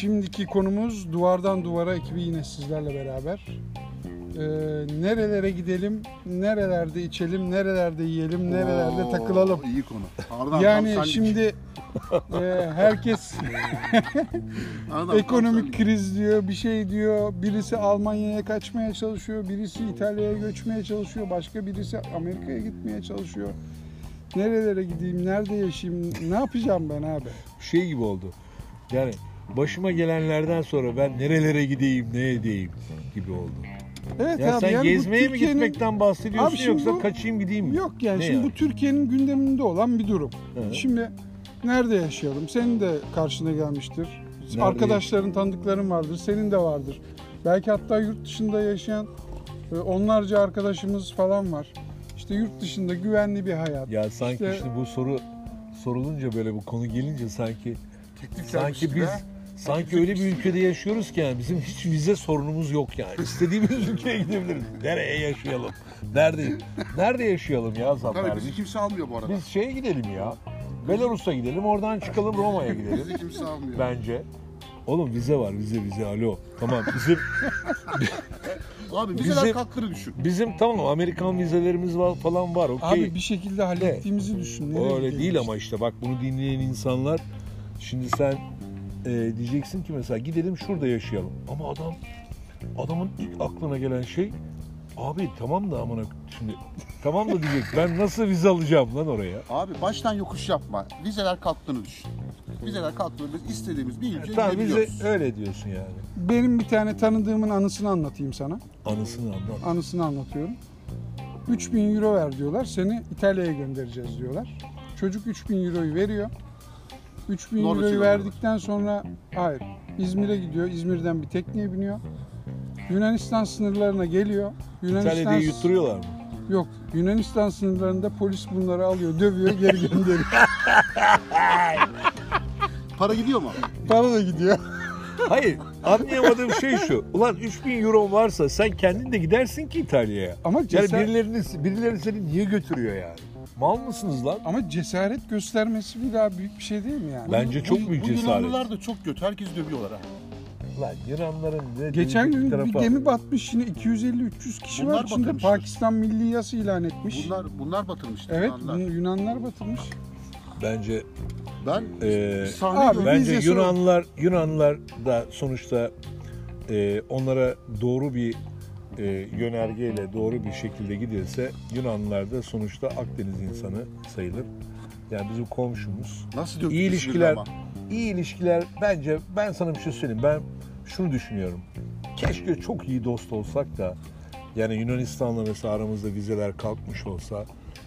şimdiki konumuz Duvardan Duvara ekibi yine sizlerle beraber. Ee, nerelere gidelim, nerelerde içelim, nerelerde yiyelim, nerelerde Oo, takılalım. İyi konu. Harbiden Yani tam şimdi e, herkes tam ekonomik senlik. kriz diyor, bir şey diyor. Birisi Almanya'ya kaçmaya çalışıyor, birisi İtalya'ya göçmeye çalışıyor, başka birisi Amerika'ya gitmeye çalışıyor. Nerelere gideyim, nerede yaşayayım, ne yapacağım ben abi? Şey gibi oldu. Yani başıma gelenlerden sonra ben nerelere gideyim, ne edeyim gibi oldu. Evet Ya abi sen yani gezmeye mi gitmekten bahsediyorsun Abi yoksa bu- kaçayım gideyim mi? Yok yani Ne şimdi yani? bu Türkiye'nin gündeminde olan bir durum. Evet. Şimdi nerede yaşayalım? Senin de karşına gelmiştir. Nerede Arkadaşların, tanıdıkların vardır. Senin de vardır. Belki hatta yurt dışında yaşayan e, onlarca arkadaşımız falan var. İşte yurt dışında güvenli bir hayat. Ya sanki İşte- işte bu soru sorulunca böyle bu konu gelince sanki Teklif sanki biz be. Sanki öyle bir ülkede yaşıyoruz ki yani bizim hiç vize sorunumuz yok yani. İstediğimiz ülkeye gidebiliriz. Nereye yaşayalım? Nerede nerede yaşayalım ya Zafer? Tabii bizi Biz, kimse almıyor bu arada. biz şeye gidelim ya. Belarus'a gidelim, oradan çıkalım Roma'ya gidelim. Bizi kimse almıyor. Bence. Oğlum vize var, vize vize. Alo. Tamam. Bizim Abi vizeler Bizim- kalktığını düşün. bizim tamam Amerikan vizelerimiz var falan var. Okey. Abi bir şekilde hallettiğimizi düşün. O Nereye öyle değil işte? ama işte bak bunu dinleyen insanlar şimdi sen e, diyeceksin ki mesela gidelim şurada yaşayalım. Ama adam adamın ilk aklına gelen şey abi tamam da amına şimdi tamam da diyecek ben nasıl vize alacağım lan oraya? Abi baştan yokuş yapma. Vizeler kalktığını düşün. Vizeler kalktığını biz istediğimiz bir ülkeye tamam vize gidebiliyoruz. öyle diyorsun yani. Benim bir tane tanıdığımın anısını anlatayım sana. Anısını anlat. Anısını anlatıyorum. 3000 euro ver diyorlar. Seni İtalya'ya göndereceğiz diyorlar. Çocuk 3000 euroyu veriyor. 3000 Norveç'e euroyu gönderiyorlar. verdikten sonra hayır İzmir'e gidiyor. İzmir'den bir tekneye biniyor. Yunanistan sınırlarına geliyor. Yunanistan İtalya'da yutturuyorlar mı? Yok. Yunanistan sınırlarında polis bunları alıyor, dövüyor, geri gönderiyor. Para gidiyor mu? Para da gidiyor. Hayır anlayamadığım şey şu. Ulan 3000 euro varsa sen kendin de gidersin ki İtalya'ya. Ama Yani cesaret, birilerini, birileri seni niye götürüyor yani? Mal mısınız lan? ama cesaret göstermesi bir daha büyük bir şey değil mi yani? Bence çok büyük bu cesaret. Yunanlılar da çok kötü. Herkes dövüyorlar ha. Lan Yunanların ne Geçen gün bir tarafa- gemi batmış yine 250-300 kişi Bunlar var içinde batırmışlar. Pakistan milli yası ilan etmiş. Bunlar bunlar batırmıştı evet Yunanlılar. bunu Yunanlar batırmış. Bence Ben Ee, sahne abi, gördüm. bence vize sorun. Yunanlılar Yunanlılar da sonuçta e, onlara doğru bir e, yönergeyle doğru bir şekilde gidilse Yunanlılar da sonuçta Akdeniz insanı sayılır. Yani bizim komşumuz. Nasıl döktü İyi ilişkiler ama? iyi ilişkiler bence ben sana bir şey söyleyeyim. Ben şunu düşünüyorum. Keşke çok iyi dost olsak da yani Yunanistan'la mesela aramızda vizeler kalkmış olsa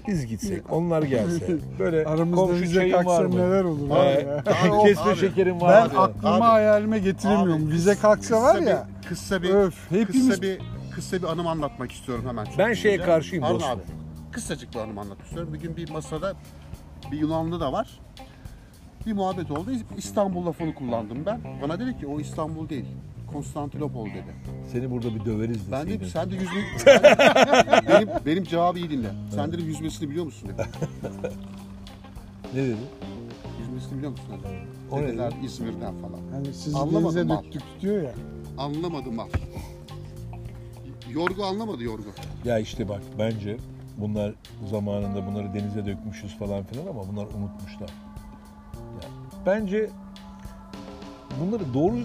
biz gitsek, onlar gelse. Böyle Aramızda komşu vize çayın var kalksa mı? neler olur Ee, ya. Abi, kesme abi. şekerim Ben var mı? aklıma Abi. hayalime getiremiyorum. Abi, Vize kalksa var ya. Bir, kısa bir, Öf hepimiz kısa bir, kısa bir anım anlatmak istiyorum hemen. çok Ben şeye karşıyım Harun dostum. abi. Kısacık bir anım anlatmak istiyorum. Bir gün bir masada bir Yunanlı da var. Bir muhabbet oldu. İstanbul lafını kullandım ben. Bana dedi ki o İstanbul değil. Konstantinopol dedi. Seni burada bir döveriz Ben deseydin. dedim sen de yüzme... Benim, benim cevabı iyi dinle. Sen dedim yüzmesini biliyor musun dedim. Ne dedi? Yüzmesini biliyor musun dedim. O ne Dediler İzmir'den falan. Hani sizi Anlamadım denize döktük diyor ya. Anlamadım al. Yorgu anlamadı Yorgu. Ya işte bak bence bunlar zamanında bunları denize dökmüşüz falan filan ama bunlar unutmuşlar. Ya, bence bunları doğru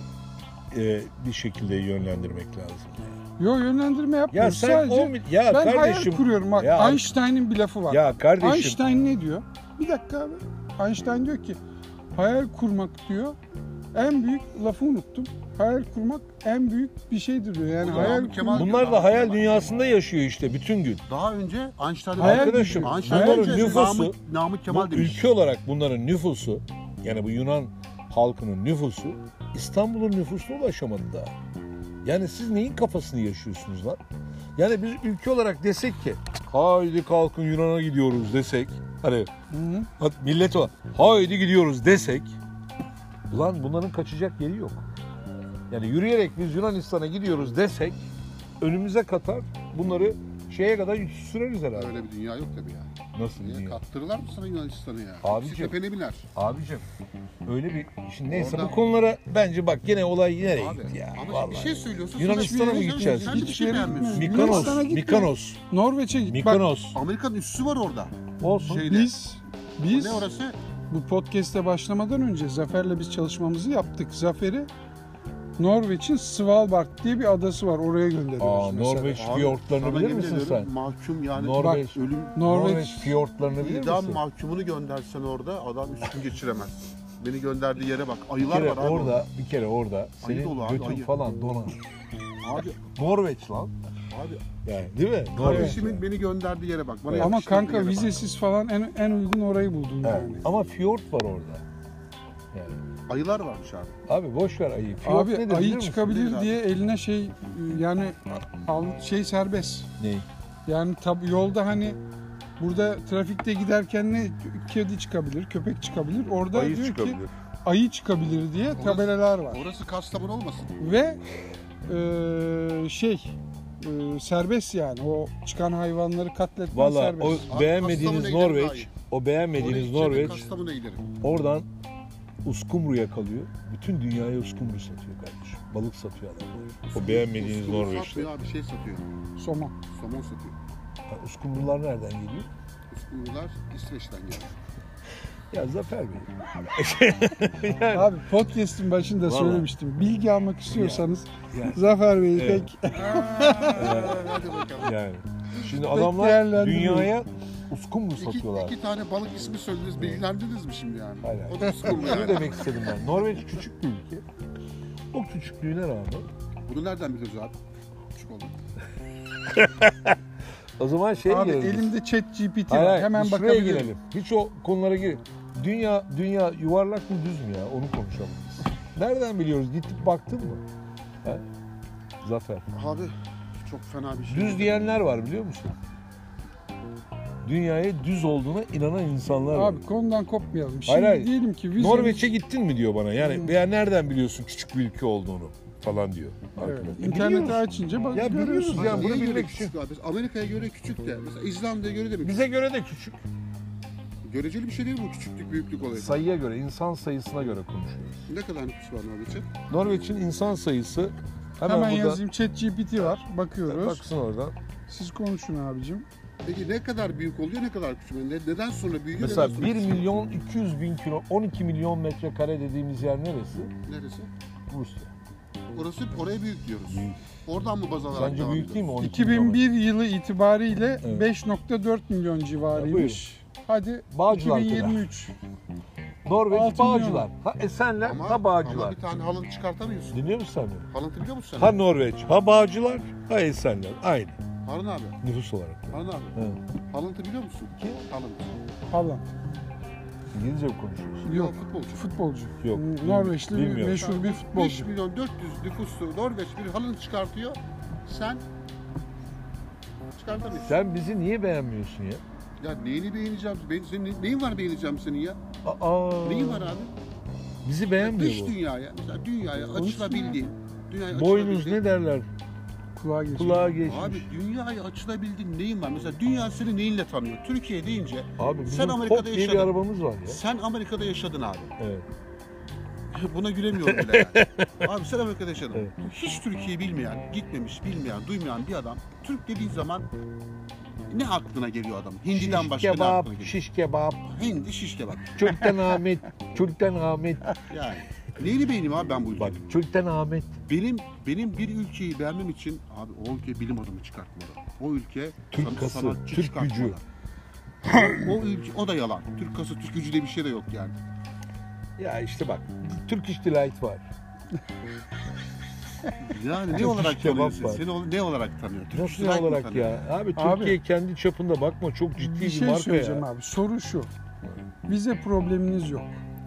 e, bir şekilde yönlendirmek lazım. Yo yönlendirme Ya yapmıyoruz. sen Sadece 10 mil- ya ben kardeşim hayal kuruyorum. Bak ya- Einstein'ın bir lafı var. ya kardeşim Einstein ne diyor? Bir dakika abi. Einstein diyor ki hayal kurmak diyor. En büyük lafı unuttum. Hayal kurmak en büyük bir şeydir diyor. Yani Bu da hayal Kemal- kurmak- bunlar da hayal dünyasında yaşıyor işte bütün gün. Daha önce Einstein'ın Hayal Arkadaşım gücü. Einstein Hayal önce gücü. nüfusu Namık, Namık Kemal bu demiş. ülke olarak bunların nüfusu yani bu Yunan halkının nüfusu İstanbul'un nüfusuna ulaşamadı daha. Yani siz neyin kafasını yaşıyorsunuz lan? Yani biz ülke olarak desek ki haydi kalkın Yunan'a gidiyoruz desek hani Hı millet olarak haydi gidiyoruz desek ulan bunların kaçacak yeri yok. Yani yürüyerek biz Yunanistan'a gidiyoruz desek önümüze katar bunları şeye kadar süreriz herhalde. Öyle bir dünya yok tabii ya. Nasıl Niye? dünya? Kaptırırlar mı sana Yunanistan'ı ya? Abicim. Bisiklete biner. Abicim öyle bir şimdi neyse Orada- bu konulara bence bak gene olay nereye Abi, gitti ya. ama vallahi. bir şey söylüyorsun. Yunanistan'a mı gideceğiz? Sen Hiçbir şey yere beğenmiyorsun. Mikonos, Norveç'e git. Bak Mikonos. Amerikan üssü var orada. Olsun. Şeyde. biz biz Ne orası? bu podcast'e başlamadan önce Zafer'le biz çalışmamızı yaptık. Zafer'i Norveç'in Svalbard diye bir adası var. Oraya gönderiyoruz Aa, mesela. Norveç Abi, fiyortlarını sana bilir yemin misin ediyorum, sen? Mahkum yani. Norveç. Bak, ölüm Norveç, Norveç fiyortlarını bilir idam misin? mahkumunu göndersen orada adam üç gün geçiremez. Beni gönderdiği yere bak. Bir Ayılar kere var abi. orada, bir kere orada senin dolu abi, götün ayı. falan donar. Abi, Norveç lan. abi. Yani değil mi? Norveç. Kardeşimin beni gönderdiği yere bak. Bana Ama kanka yere bak. vizesiz falan en en uygun orayı buldum Evet. yani. Ama fiyort var orada. Yani. Ayılar varmış abi. Abi boş ver ayı. Fiyort Abi nedir ayı çıkabilir Nedir abi? diye eline şey yani al, şey serbest. Ne? Yani tabi yolda hani burada trafikte giderken ne kedi çıkabilir, köpek çıkabilir. Orada Ayı diyor çıkabilir. ki ayı çıkabilir diye Orası- tabelalar var. Orası Kastamonu olmasın? Ve eee, şey eee, serbest yani o çıkan hayvanları katletmen Valla serbest. o Abi beğenmediğiniz Norveç, o beğenmediğiniz Norveç Kastamonu'ya giderim. oradan uskumruya kalıyor. Bütün dünyaya uskumru satıyor kardeşim. Balık satıyor adamlar. O beğenmediğiniz Uskumru Norveç'te. satmıyor abi şey satıyor. Somon. Somon satıyor. Ha, Uskumrular nereden geliyor? Uskumrular İsveç'ten geliyor. Ya Zafer Bey. yani, Abi podcast'in başında Vallahi. söylemiştim. Bilgi almak istiyorsanız yani, Zafer Bey'i Evet. pek Hadi bakalım. yani. Şimdi adamlar değerlendirmiyor. dünyaya uskumru İki, satıyorlar. iki tane balık ismi söylediniz, bilgilendiniz mi şimdi yani? Hayır, O da uskumru yani. demek istedim ben. Norveç küçük bir ülke. O küçüklüğüne rağmen Bunu nereden biliyoruz abi? Küçük oldu. o zaman şey abi girelim. elimde chat GPT var. hayır, Hemen bakabilirim. girelim. Hiç o konulara gir. Dünya dünya yuvarlak mı düz mü ya? Onu konuşalım. Nereden biliyoruz? Gittik baktın mı? He? Zafer. Abi çok fena bir şey. Düz diyenler var biliyor musun? Dünyaya düz olduğuna inanan insanlar var. Abi konudan kopmayalım. Şimdi Hayır, hayır. diyelim ki vizemiz... Norveç'e gittin mi diyor bana. Yani Hı. veya nereden biliyorsun küçük bir ülke olduğunu falan diyor. Evet. E, İnterneti açınca bak Ya görüyoruz. ya. Yani bunu bilmek küçük abi? Amerika'ya göre küçük de. Mesela İzlanda'ya göre de mi? Bize göre de küçük. Göreceli bir şey değil bu küçüklük büyüklük olayı. Sayıya göre, insan sayısına göre konuşuyoruz. ne kadar nüfus var Norveç'in? Norveç'in insan sayısı hemen, Hemen burada yazayım chat GPT var. Bakıyoruz. baksın oradan. Siz konuşun abicim. Peki ne kadar büyük oluyor ne kadar küçük? Ne, neden sonra büyüyor? Mesela neden sonra 1 küçülüyor? milyon 200 bin kilo 12 milyon metrekare dediğimiz yer neresi? Neresi? Rusya. Orası oraya büyük diyoruz. Büyük. Oradan mı baz alarak Sence devam büyük değil mi? ediyoruz? 12 milyon 2001 yılı itibariyle Evet. 5.4 milyon civarıymış. Hadi Bağcılar 2023. Norveç Altı. Bağcılar. Ha Esenler, Ama, ha ama Bağcılar. bir tane halıntı çıkartamıyorsun. Dinliyor musun sen beni? Halıntı biliyor musun sen? Ha Norveç, ha Bağcılar, ha Esenler. Aynı Harun abi. nüfus olarak. Harun abi. Ha. Halıntı biliyor musun? Kim? Halıntı. Haaland. İngilizce mi konuşuyorsun? Yok. futbolcu. Futbolcu. Yok, Norveçli bir bilmiyorum. meşhur bir 5 futbolcu. milyon 400 nüfuslu Norveç bir halıntı çıkartıyor. Sen çıkartamıyorsun. Sen bizi niye beğenmiyorsun ya? Ya neyini beğeneceğim? Ben, senin ne- neyin var beğeneceğim senin ya? Aa, Neyin var abi? Bizi beğenmiyor Dış bu. dünyaya, mesela dünyaya açılabildiğin, dünyaya Boynuz açılabildiğin- ne derler? Kulağa geçiyor. Kulağa geçmiş. Abi dünyaya açılabildiğin neyin var? Mesela dünya seni neyinle tanıyor? Türkiye deyince Abi bizim sen Amerika'da diye bir yaşadın. arabamız var ya. Sen Amerika'da yaşadın abi. Evet. Buna gülemiyorum bile yani. Abi sen Amerika'da yaşadın. Evet. Hiç Türkiye'yi bilmeyen, gitmemiş, bilmeyen, duymayan bir adam Türk dediği zaman ne aklına geliyor adam? Hindi'den Şiş başka ne kebap, aklına geliyor? şiş kebap, Hindi şiş kebap. Çölten Ahmet, Çölten Ahmet. Yani neyini beğeneyim abi ben bu ülkeyi? Bak Çölten Ahmet. Benim benim bir ülkeyi beğenmem için abi o ülke bilim adamı çıkartmalı. O ülke Türk kası, sanatçı Türk gücü. O, o ülke o da yalan. Türk kası, Türk gücü diye bir şey de yok yani. Ya işte bak, Turkish Delight var. Yani ne Türk olarak iş tanıyorsun? var. Seni ne olarak tanıyor? Türk Nasıl iş mı olarak tanıyor? ya? Abi Abi- Türkiye kendi çapında bakma çok ciddi Bir bir, şey marka söyleyeceğim ya. abi. Soru şu. Vize probleminiz yok.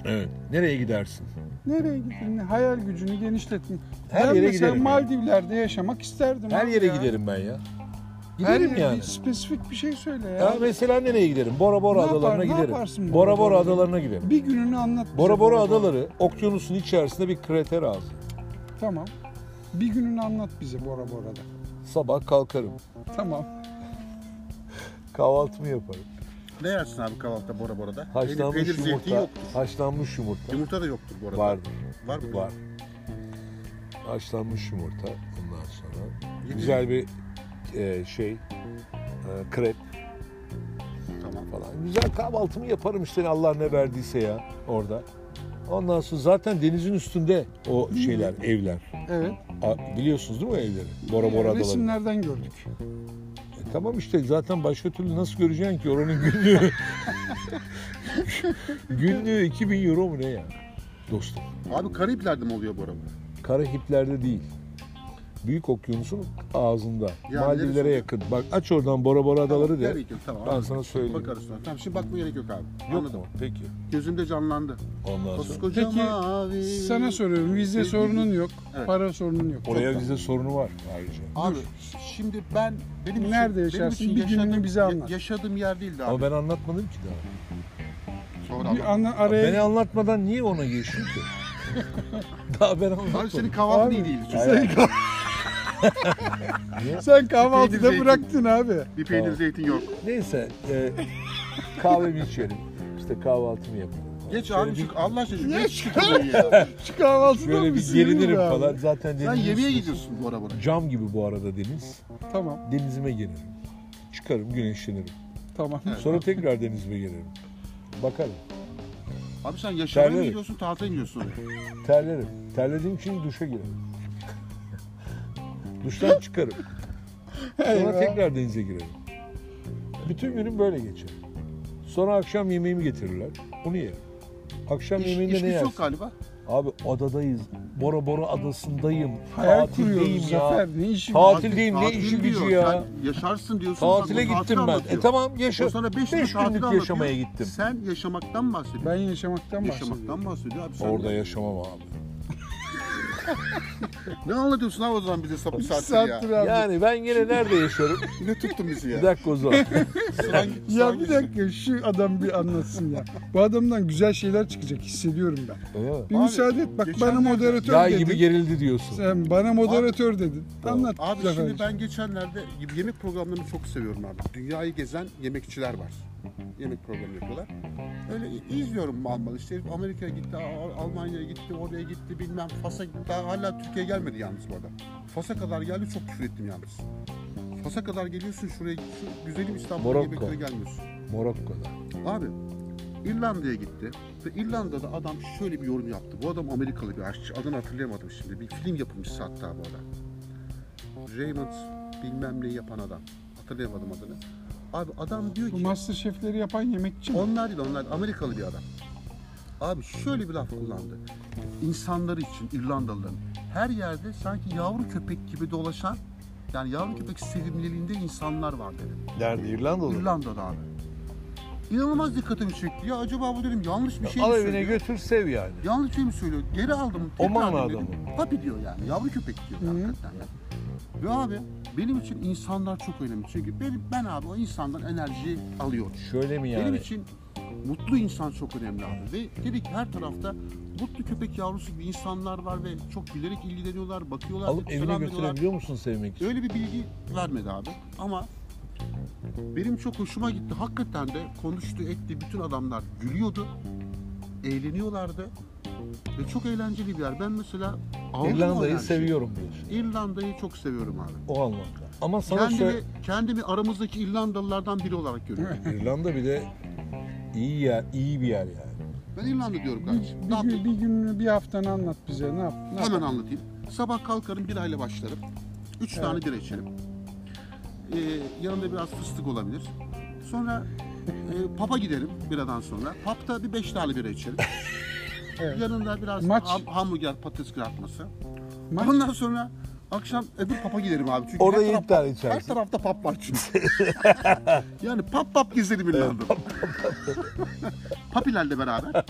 Evet. Nereye gidersin? Nereye gidin? Hayal gücünü genişletin. Her ben yere mesela giderim Maldivler'de yaşamak isterdim. Her abi yere ya. giderim ben ya. Her Giderim yere yani. bir spesifik bir şey söyle ya. Ya mesela nereye giderim? Bora Bora Ne yapar- adalarına ne giderim. yaparsın Bora Bora adalarına giderim. Bir gününü anlat bize Bora Bora Bora Bora. adaları okyanusun içerisinde bir krater ağzı. Tamam. Bir gününü anlat bize Bora Bora'da. Sabah kalkarım. Tamam. Kahvaltımı yaparım. Ne yersin abi kahvaltıda Bora Bora'da? Peynir, Haşlanmış peynir zeytin yumurta. yoktur. Haşlanmış yumurta. Yumurta da yoktur bu arada. Vardır. Var mı? Var. Haşlanmış yumurta. Ondan sonra Yedi- güzel bir e, şey e, krep Tamam. falan. Güzel kahvaltımı yaparım işte Allah ne verdiyse ya orada. Ondan sonra zaten denizin üstünde o şeyler, evler. Evet. A- Biliyorsunuz değil mi o evleri? Bora Bora adaları. Resimlerden gördük. Tamam işte zaten başka türlü nasıl göreceksin ki oranın günlüğü. günlüğü 2000 euro mu ne ya? Dostum. Abi Karayipler'de mi oluyor Bora Bora? Karahiplerde değil. Büyük okyanusun ağzında. Ya Maldivlere neresi? yakın. Bak aç oradan Bora Bora adaları de. Nereye gidiyor? Tamam. Ben abi. sana söyleyeyim. Bakarız sonra. Tamam şimdi bakmaya gerek yok abi. Yok Anladım. mu? Peki. Gözümde canlandı. Ondan sonra. Koskoca Peki, mavi. Sana soruyorum vize Sevgili- sorunun yok, Evet. para sorunun yok. Oraya Çok vize sorunu var ayrıca. Abi şimdi ben benim için, Nerede benim yaşarsın? için Bir gününü yaşadığım- bize anlat. Yaşadığım yer değildi abi. Ama ben anlatmadım ki daha. Sonra Bir anla, araya Beni anlatmadan niye ona geçtin ki? daha ben anlatmadım. Abi senin kahvaltın iyi değil. Hayır. Sen kahvaltıda Peynir, bıraktın abi. Bir peynir Tamam. zeytin yok. Neyse e, kahvemi içerim. İşte kahvaltımı yaparım. Geç Şöyle abi bir- şu Allah aşkına Geç. geç şu kapıyı ya. Şu kahvaltıda Şöyle mı bir sıyırır gerinirim abi? falan. Zaten Sen denizin yemeğe üstü- gidiyorsun Bora Bora. Cam gibi bu arada deniz. Tamam, Denizime girerim. Çıkarım güneşlenirim. tamam. Sonra tekrar denizime girerim. Bakarım. Abi sen yaşamaya mı Terlerim. gidiyorsun, tatile mi gidiyorsun? Terlerim. Terlediğim için duşa girerim. Duştan çıkarım. Sonra tekrar denize girerim. Bütün günüm böyle geçer. Sonra akşam yemeğimi getirirler. Onu yerim. Akşam İş, yemeğinde ne yersin? yok galiba. Abi adadayız. Bora Bora adasındayım. Hayal Tatildeyim kuruyoruz ya. Zafer. Ne işin var? Tatildeyim ne Tatil işi diyor. gücü ya. Sen yaşarsın diyorsun. Tatile o gittim ben. anlatıyor. E tamam yaşa. O sana 5 Beş günlük yaşamaya gittim. Sen yaşamaktan bahsediyorsun. Ben yaşamaktan bahsediyorum. Yaşamaktan bahsediyor abi. Sen Orada yaşamam abi. Ne anlatıyorsun abi o zaman bize sapı Bir saattir ya? abi. Yani ben yine nerede yaşarım? Ne tuttun bizi Bir ya? dakika o zaman. Sıran- Ya bir dakika şu adam bir anlatsın ya. Bu adamdan güzel şeyler çıkacak hissediyorum ben. Öyle mi? Bir Abi, müsaade et bak bana geçenlerde- moderatör Yay dedin. gibi gerildi diyorsun. Sen bana moderatör dedin. Anlat Abi Zafer. şimdi ben geçenlerde yemek programlarını çok seviyorum abi. Dünyayı gezen yemekçiler var. Yemek programı yapıyorlar. Öyle izliyorum mal mal işte Amerika'ya gitti, Al- Almanya'ya gitti, oraya gitti bilmem Fas'a gitti. Daha hala Türkiye'ye gelmedi yalnız bu arada. Fas'a kadar geldi çok küfür ettim yalnız. Fas'a kadar geliyorsun şuraya şu güzelim İstanbul Morokko. yemeklere gelmiyorsun. Morokko'da. Abi İrlanda'ya gitti ve İrlanda'da adam şöyle bir yorum yaptı. Bu adam Amerikalı bir aşçı. Adını hatırlayamadım şimdi. Bir film yapılmış hatta bu adam. Raymond bilmem neyi yapan adam. Hatırlayamadım adını. Abi adam diyor Bu ki master şefleri yapan yemekçi mi? onlar değil onlar Amerikalı bir adam. Abi şöyle bir laf kullandı. İnsanları için İrlandalıların her yerde sanki yavru köpek gibi dolaşan yani yavru köpek sevimliliğinde insanlar var dedi. Nerede? İrlanda'da? İrlanda'da abi. İnanılmaz dikkatimi çekti. Ya acaba bu dedim yanlış bir şey mi Al evine söylüyor? götür sev yani. Yanlış şey mi söylüyor? Geri aldım. O tekrar manada dinledim. mı? Papi diyor yani. Yavru köpek diyor Hı. hakikaten ya. Ve abi benim için insanlar çok önemli. Çünkü benim, ben abi o insandan enerji alıyorum. Şöyle mi yani? Benim için mutlu insan çok önemli abi. Ve dedik her tarafta mutlu köpek yavrusu gibi insanlar var ve çok bilerek ilgileniyorlar, bakıyorlar. Alıp evine götürebiliyor musun sevmek için? Öyle bir bilgi vermedi abi. Ama benim çok hoşuma gitti. Hakikaten de konuştu, etti. Bütün adamlar gülüyordu. Eğleniyorlardı. Ve çok eğlenceli bir yer. Ben mesela aldım İrlanda'yı seviyorum diyorsun. İrlanda'yı çok seviyorum abi. O anlamda. Ama sana Kendimi, söyle... kendimi aramızdaki İrlandalılardan biri olarak görüyorum. İrlanda bir de iyi yer, iyi bir yer yani. ben İrlanda diyorum kardeşim. Bir, Ne bir, yapayım? gün, bir gününü bir haftanı anlat bize. Ne yap? Ne Hemen yap? anlatayım. Sabah kalkarım bir ayla başlarım. Üç Evet. tane bira içerim. Ee, yanında biraz fıstık olabilir. Sonra e, pub'a giderim biradan sonra. Pub'da bir beş tane bira içerim. Evet. Yanında biraz Maç. ham- hamburger, patates kızartması. Maç. Ondan sonra akşam öbür pub'a giderim abi. Çünkü Orada her, yedi taraf- tane her içersin. tarafta pub var çünkü. yani pub pub gezerim İrlanda. Papilerle beraber.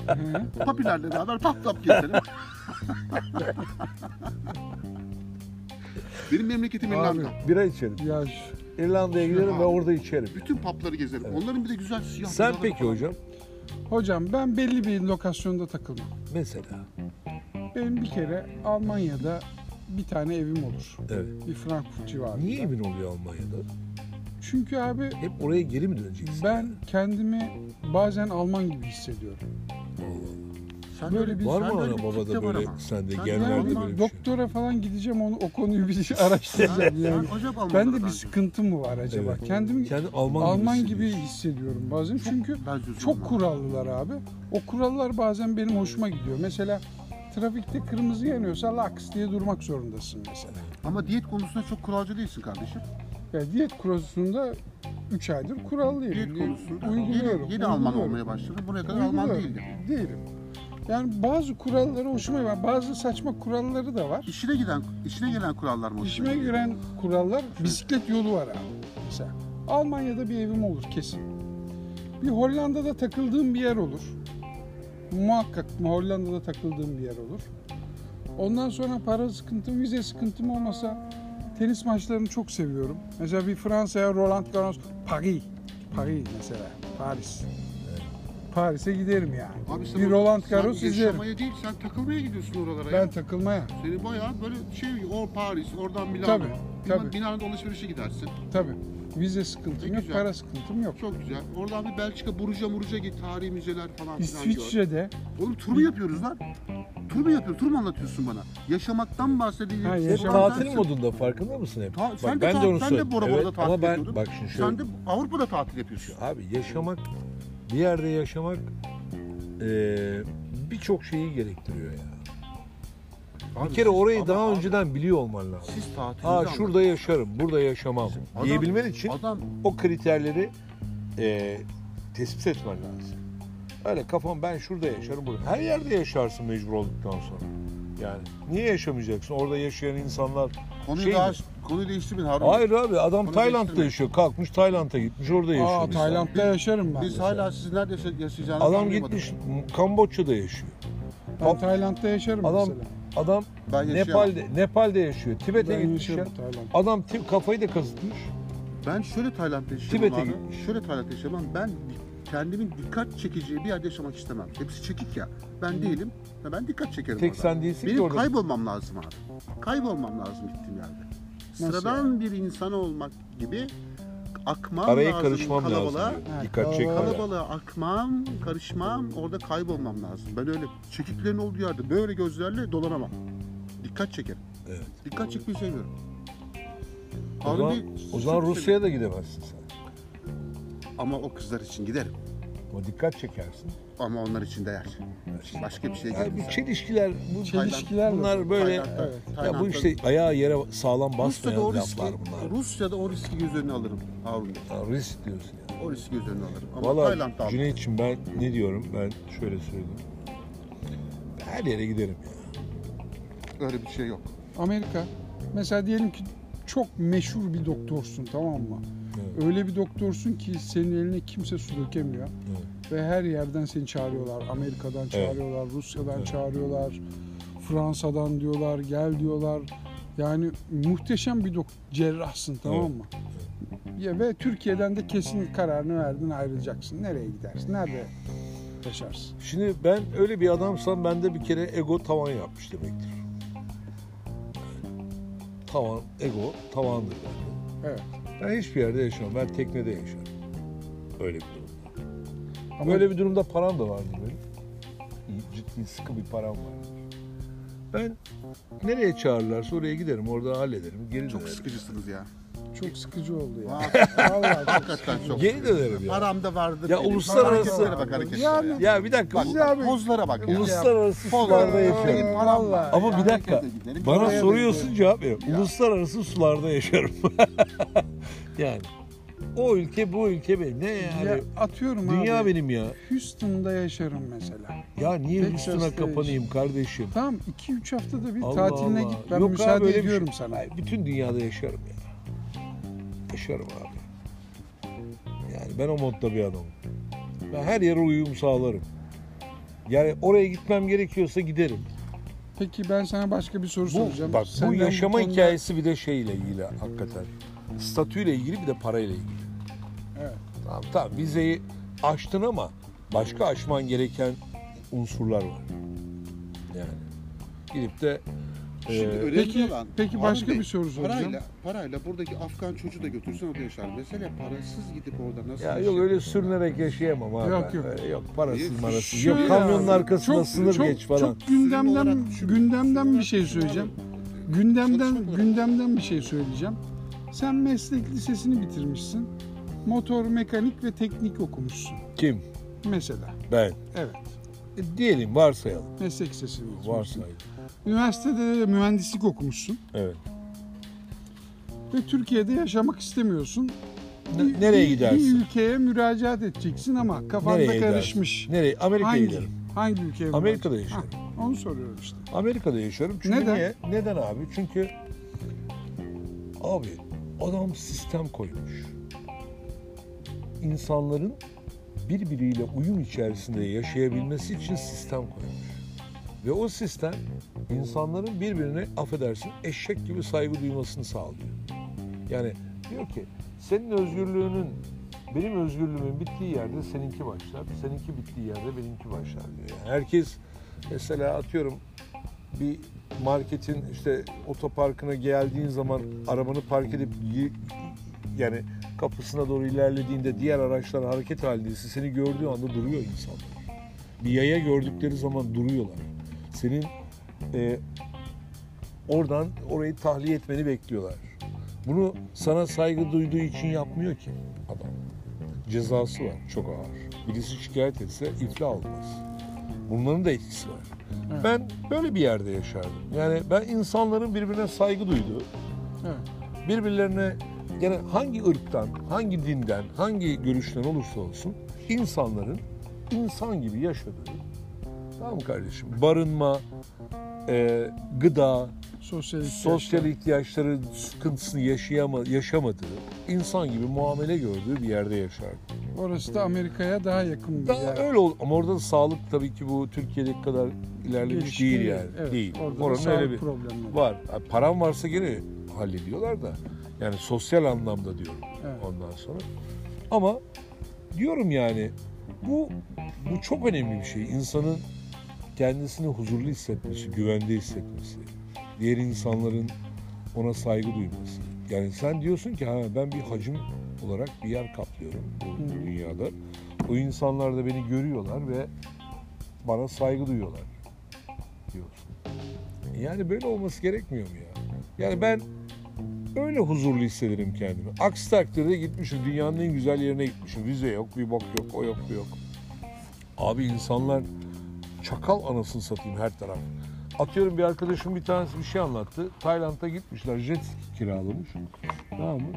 Papilerle beraber pub pub gezerim. Benim memleketim İrlanda. Abi bira içerim. Ya İrlanda'ya giderim ve orada içerim. Bütün pubları gezerim. Onların bir de güzel siyah Sen biraları peki falan. hocam? hocam ben belli bir lokasyonda takılmam. Mesela. Benim bir kere Almanya'da bir tane evim olur. Evet. Bir Frankfurt civarında. Niye evin oluyor Almanya'da? Çünkü abi Hep oraya geri mi döneceksin? ben kendimi bazen Alman gibi hissediyorum. Sen Böyle bir- Var mı sen ana babada böyle sende Sen genlerde Yani böyle bir şey? doktora falan gideceğim onu o konuyu bir araştıracağım yani. Bende Almanlara bir sıkıntı mı var acaba? Evet. Kendimi Kendi Alman, Alman gibi, gibi hissediyorsun. hissediyorum bazen çünkü çok kurallılar abi. O kurallar bazen benim hoşuma gidiyor. Mesela trafikte kırmızı yanıyorsa laks diye durmak zorundasın mesela. Ama diyet konusunda çok kuralcı değilsin kardeşim. Ya diyet konusunda 3 aydır kurallıyım. Diyet konusunda uyguluyorum. yeni, yeni Alman olmaya başladın. Buraya kadar Alman değildim. Değilim. Yani bazı kuralları hoşuma gidiyor. Bazı saçma kuralları da var. İşine giden, işine gelen kurallar mı? hoşuna İşime gidiyor? giren kurallar bisiklet yolu var abi. Mesela Almanya'da bir evim olur kesin. Bir Hollanda'da takıldığım bir yer olur. Muhakkak Hollanda'da takıldığım bir yer olur. Ondan sonra para sıkıntım, vize sıkıntım olmasa tenis maçlarını çok seviyorum. Mesela bir Fransa'ya Roland Garros, Paris, Paris mesela, Paris. Paris'e giderim yani. Abi sen bir Roland sen Garros izlerim. yaşamaya değil, sen takılmaya gidiyorsun oralara. Ben ya. takılmaya. Seni bayağı böyle şey, o Paris, oradan Milano. Tabii, tabii. Milano'da alışverişe gidersin. Tabii. Vize sıkıntım Ne yok, güzel. para sıkıntım yok. Çok güzel. Oradan bir Belçika, Buruca Muruca git, tarihi müzeler falan filan gör. İsviçre'de Oğlum tur mu yapıyoruz lan? Tur mu yapıyoruz? Tur mu anlatıyorsun bana? Yaşamaktan bahsediyorsun. Ha, Ulan tatil modunda farkında mısın hep? Ta- bak sen de ben ta- de onu sen de. Bora Bora'da Evet, tatil ama ben yapıyordun. bak şimdi şöyle. Sen de Avrupa'da tatil yapıyorsun. Abi yaşamak bir yerde yaşamak eee, birçok şeyi gerektiriyor ya. Abi Bir kere siz- orayı ama daha abi, önceden biliyor olman lazım. Siz tatilinizi Ha anlatın. şurada yaşarım, burada yaşamam Adam- diyebilmen için Adam o kriterleri eee tespit etmen lazım. Öyle kafam ben şurada yaşarım burada. Her yerde yaşarsın mecbur olduktan sonra. Yani niye yaşamayacaksın? Orada yaşayan insanlar konuyu Şey daha mi? konuyu değiştirmeyin Harun. Hayır abi adam Onu Tayland'da değiştirme. yaşıyor. Kalkmış Tayland'a gitmiş orada yaşıyor. Aa, mesela. Tayland'da yaşarım ben. Biz mesela. hala sizin nerede yaşa- yaşayacağınızı Adam anlayamadık. gitmiş Kamboçya'da yaşıyor. Ben Tayland'da yaşarım Adam mesela. Adam Ben. Nepal'de Nepal'de yaşıyor. Tibet'e gitmiş ya. Adam ti- kafayı da kazıtmış. Ben şöyle Tayland'da yaşıyorum Tibet'e abi. gitmiş. Şöyle Tayland'da yaşamam. Ben kendimin dikkat çekeceği bir yerde yaşamak istemem. Hepsi çekik ya. Ben değilim. ve Ben dikkat çekerim Tek orada. sen değilsin ki Benim orada. kaybolmam lazım abi. Kaybolmam lazım gittiğim yerde. Nasıl Sıradan bir insan olmak gibi akmam Araya lazım karışmam kalabalığa. lazım. Ha, Dikkat kalabalığa- çekme. Kalabalığa akmam, karışmam, orada kaybolmam lazım. Ben öyle çekiklerin olduğu yerde böyle gözlerle dolanamam. Dikkat çekerim. Evet. Dikkat çekmeyi seviyorum. O zaman, Bey, o zaman çok Rusya'ya da gidemezsin sen. seviyorum. Ama o kızlar için giderim. Ama dikkat çekersin. Ama onlar için değer. Başka bir şey Yani gelmez. bu çelişkiler, bu Çelişkiler bunlar böyle Tayland'da- Evet. ya bu Tayland'da- işte ayağı yere sağlam Rusya'da basmayan o riski, laflar bunlar. Rusya'da o riski göz önüne alırım Harun Bey. Ya risk diyorsun ya. O riski göz önüne alırım. Ama Valla Tayland'da aldım. Cüneyt'ciğim ben ne diyorum? Ben şöyle söyleyeyim. Her yere giderim ya. Öyle bir şey yok. Amerika. Mesela diyelim ki çok meşhur bir doktorsun tamam mı? Evet. Öyle bir doktorsun ki senin eline kimse su dökemiyor. Evet. Ve her yerden seni çağırıyorlar. Amerika'dan çağırıyorlar, Rusya'dan Evet. çağırıyorlar. Fransa'dan diyorlar, gel diyorlar. Yani muhteşem bir dok cerrahsın tamam mı? Ya ve Türkiye'den de kesin kararını verdin ayrılacaksın. Nereye gidersin? Nerede yaşarsın? Şimdi ben öyle bir adamsam bende bir kere ego tavan yapmış demektir. Tavan, ego tavandır bende. Evet. Ben hiçbir yerde yaşamam. Ben teknede yaşarım. Öyle bir. Ama Böyle bir durumda param da vardır benim. İyi, Ciddi sıkı bir param vardır. Ben nereye çağırırlarsa oraya giderim. Orada hallederim. Geri Çok dönerim. sıkıcısınız ya. çok sıkıcı oldu ya. Vallahi çok Hakikaten çok Geri dönerim ya. Param da vardır. Ya benim. uluslararası- Hareketlere bak hareketlere Yani- ya. Ya bir dakika. Bak, bu- bak, pozlara bak ya. Uluslararası sularda Benim yaşarım. param var. Ama bir dakika. Herkese giderim. Bana Oraya soruyorsun cevap ver. Uluslararası sularda yaşarım. yani o ülke bu ülke benim. Ne yani? Ya atıyorum Dünya abi. benim ya. Houston'da yaşarım mesela. Ya niye Texas'ta üstüne kapanayım kardeşim? Tamam 2-3 haftada bir Allah tatiline Allah. git. Ben Yok müsaade abi, öyle bir ediyorum şey- sana. Ay, bütün dünyada yaşarım ya. Yaşarım abi. Yani ben o modda bir adamım. Ben her yere uyum sağlarım. Yani oraya gitmem gerekiyorsa giderim. Peki ben sana başka bir soru Bu, soracağım. bak Senden bu yaşama konuda- hikayesi bir de şeyle ilgili hakikaten. Statüyle ilgili bir de parayla ilgili. Evet. Tamam tamam vizeyi aştın ama başka aşman gereken unsurlar var. Yani gidip de Şimdi Ee, önemli Peki- olan peki başka Bey, bir soru soracağım. Parayla, parayla buradaki Afgan çocuğu da götürsen orada yaşar. Mesele parasız gidip orada nasıl Ya yok öyle sürünerek yaşayamam abi. Yok, yok. Öyle yok parasız Şöyle marasız. Yok kamyonun abi, arkasında çok- sınır çok- geç falan. Çok gündemden düşün. gündemden bir şey söyleyeceğim. Gündemden gündemden bir şey söyleyeceğim. Sen meslek lisesini bitirmişsin. Motor mekanik ve teknik okumuşsun Kim? mesela. Ben. Evet. E, diyelim varsayalım. Meslek lisesini bitirmişsin. Varsayalım. Üniversitede de mühendislik okumuşsun Evet. ve Türkiye'de yaşamak istemiyorsun. Bir- nereye gidersin? Bir ülkeye müracaat edeceksin ama kafanda Nereye gidersin? karışmış. Nereye? Amerika'ya Hangi? giderim. Hangi ülkeye? Amerika'da müracaat- yaşarım. Ha, onu soruyorum işte. Amerika'da yaşıyorum. Çünkü Neden? niye? Neden abi? Çünkü abi adam sistem koymuş. İnsanların birbiriyle uyum içerisinde yaşayabilmesi için sistem koymuş. Ve o sistem insanların birbirine affedersin eşek gibi saygı duymasını sağlıyor. Yani diyor ki senin özgürlüğünün benim özgürlüğümün bittiği yerde seninki başlar, seninki bittiği yerde benimki başlar diyor. Yani herkes mesela atıyorum bir marketin işte otoparkına geldiğin zaman arabanı park edip yani kapısına doğru ilerlediğinde diğer araçlar hareket halindeyse seni gördüğü anda duruyor insanlar. Bir yaya gördükleri zaman duruyorlar. Senin e, oradan orayı tahliye etmeni bekliyorlar. Bunu sana saygı duyduğu için yapmıyor ki adam. Cezası var çok ağır. Birisi şikayet etse iflah olmaz. Bunların da etkisi var. Evet. Ben böyle bir yerde yaşardım. Yani ben insanların birbirine saygı duyduğu, Evet. birbirlerine yani hangi ırktan, hangi dinden, hangi görüşten olursa olsun insanların insan gibi yaşadığı, tamam mı kardeşim? Barınma, e, gıda, Sosyal sosyal ihtiyaçları sıkıntısını yaşayama, yaşamadığı, insan gibi muamele gördüğü bir yerde yaşardım. Orası da Amerika'ya daha yakın bir Daha yer. öyle ol ama orada da sağlık tabii ki bu Türkiye'deki kadar ilerlemiş Gelişkin değil yani. Evet, Değil. Orada da Oranın sağlık öyle bir problemleri var. Yani param varsa gene hallediyorlar da. Yani sosyal anlamda diyorum Evet. ondan sonra. Ama diyorum yani bu bu çok önemli bir şey. İnsanın kendisini huzurlu hissetmesi, güvende hissetmesi, diğer insanların ona saygı duyması. Yani sen diyorsun ki ha ben bir hacim olarak bir yer kaplıyorum bu dünyada. O insanlar da beni görüyorlar ve bana saygı duyuyorlar diyorsun. Yani böyle olması gerekmiyor mu ya? Yani ben öyle huzurlu hissederim kendimi. Aksi takdirde gitmişim dünyanın en güzel yerine gitmişim. Vize yok, bir bok yok, o yok, bu yok. Abi insanlar çakal anasını satayım her taraf. Atıyorum bir arkadaşım bir tanesi bir şey anlattı. Tayland'a gitmişler. Jet kiralamış. Tamam mı?